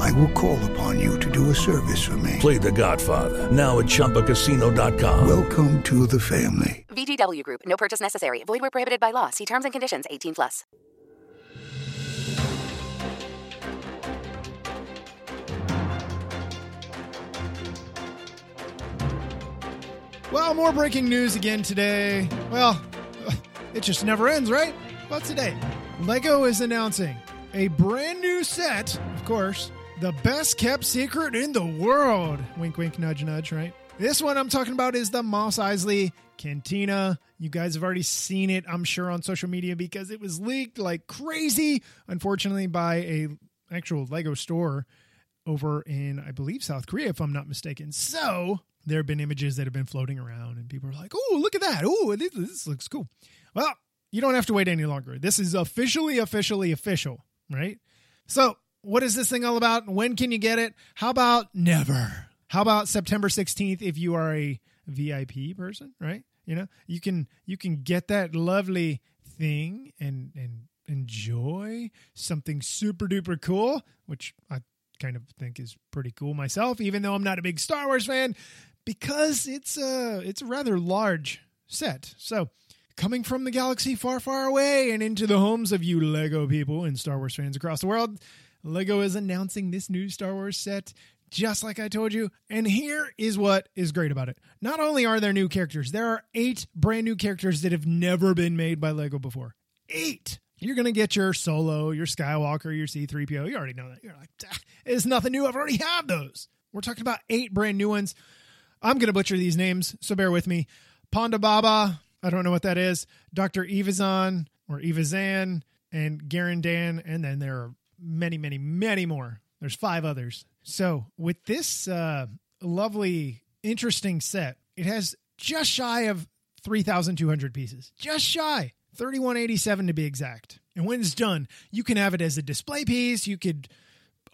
I will call upon you to do a service for me. Play The Godfather now at ChumbaCasino.com. Welcome to the family. VGW Group. No purchase necessary. Void where prohibited by law. See terms and conditions. 18 plus. Well, more breaking news again today. Well, it just never ends, right? Well, today, Lego is announcing a brand new set, of course, the best kept secret in the world. Wink, wink, nudge, nudge, right? This one I'm talking about is the Mos Eisley Cantina. You guys have already seen it, I'm sure, on social media because it was leaked like crazy, unfortunately, by a actual Lego store over in, I believe, South Korea, if I'm not mistaken. So there have been images that have been floating around, and people are like, "Oh, look at that! Oh, this looks cool." Well, you don't have to wait any longer. This is officially, officially official, right? So, what is this thing all about? When can you get it? How about never? How about September 16th if you are a VIP person, right? You know, you can you can get that lovely thing and and enjoy something super duper cool, which I kind of think is pretty cool myself, even though I'm not a big Star Wars fan, because it's a it's a rather large set. So coming from the galaxy far, far away and into the homes of you Lego people and Star Wars fans across the world, Lego is announcing this new Star Wars set. Just like I told you. And here is what is great about it. Not only are there new characters, there are eight brand new characters that have never been made by Lego before. Eight you're going to get your Solo, your Skywalker, your C3PO. You already know that. You're like, ah, it's nothing new. I've already had those. We're talking about eight brand new ones. I'm going to butcher these names, so bear with me. Ponda Baba, I don't know what that is. Dr. Evazan or Evazan and Garindan, and then there are many, many, many more. There's five others. So with this uh, lovely, interesting set, it has just shy of 3,200 pieces. Just shy. 3187 to be exact. And when it's done, you can have it as a display piece. You could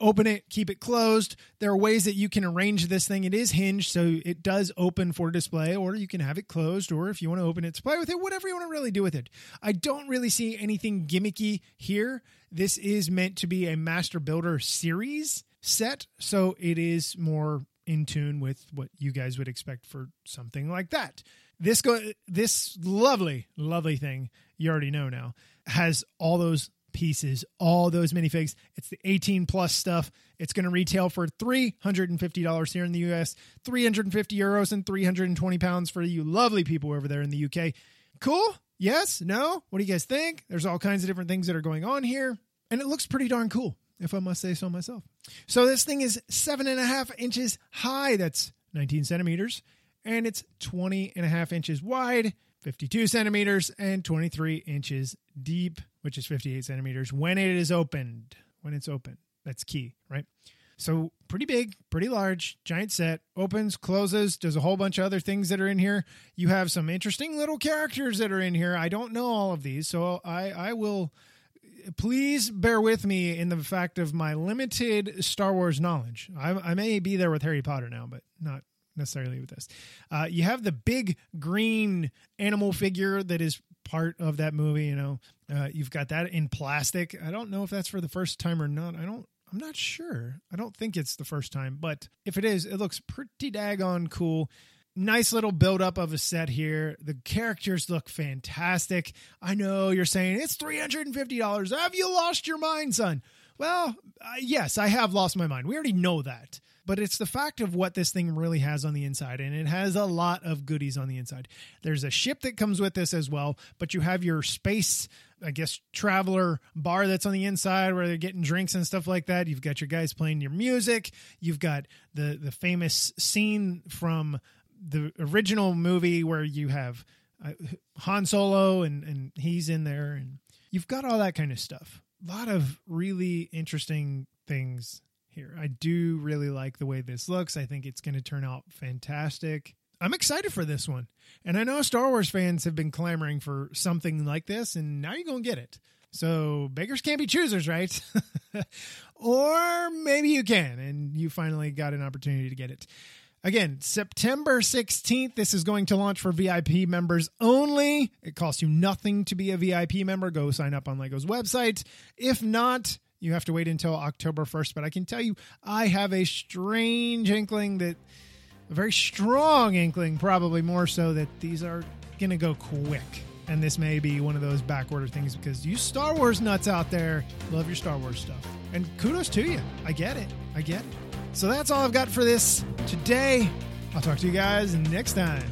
open it, keep it closed. There are ways that you can arrange this thing. It is hinged, so it does open for display, or you can have it closed, or if you want to open it to play with it, whatever you want to really do with it. I don't really see anything gimmicky here. This is meant to be a Master Builder series set, so it is more in tune with what you guys would expect for something like that. This go this lovely, lovely thing you already know now has all those pieces, all those minifigs. It's the 18 plus stuff. It's going to retail for $350 here in the US, 350 euros and 320 pounds for you lovely people over there in the UK. Cool? Yes? No? What do you guys think? There's all kinds of different things that are going on here, and it looks pretty darn cool, if I must say so myself. So this thing is seven and a half inches high. That's 19 centimeters and it's 20 and a half inches wide, 52 centimeters, and 23 inches deep, which is 58 centimeters when it is opened. When it's open, that's key, right? So, pretty big, pretty large, giant set, opens, closes, does a whole bunch of other things that are in here. You have some interesting little characters that are in here. I don't know all of these, so I, I will please bear with me in the fact of my limited Star Wars knowledge. I, I may be there with Harry Potter now, but not necessarily with this. Uh, you have the big green animal figure that is part of that movie. You know, uh, you've got that in plastic. I don't know if that's for the first time or not. I don't. I'm not sure. I don't think it's the first time, but if it is, it looks pretty daggone cool. Nice little build up of a set here. The characters look fantastic. I know you're saying it's $350. Have you lost your mind, son? Well, uh, yes, I have lost my mind. We already know that. But it's the fact of what this thing really has on the inside. And it has a lot of goodies on the inside. There's a ship that comes with this as well, but you have your space, I guess, traveler bar that's on the inside where they're getting drinks and stuff like that. You've got your guys playing your music. You've got the, the famous scene from the original movie where you have uh, Han Solo and, and he's in there and you've got all that kind of stuff. A lot of really interesting things here. I do really like the way this looks. I think it's going to turn out fantastic. I'm excited for this one. And I know Star Wars fans have been clamoring for something like this, and now you're going to get it. So beggars can't be choosers, right? or maybe you can, and you finally got an opportunity to get it. Again, September 16th, this is going to launch for VIP members only. It costs you nothing to be a VIP member. Go sign up on LEGO's website. If not, you have to wait until October 1st. But I can tell you, I have a strange inkling that, a very strong inkling, probably more so, that these are going to go quick. And this may be one of those backorder things because you Star Wars nuts out there love your Star Wars stuff. And kudos to you. I get it. I get it. So that's all I've got for this today. I'll talk to you guys next time.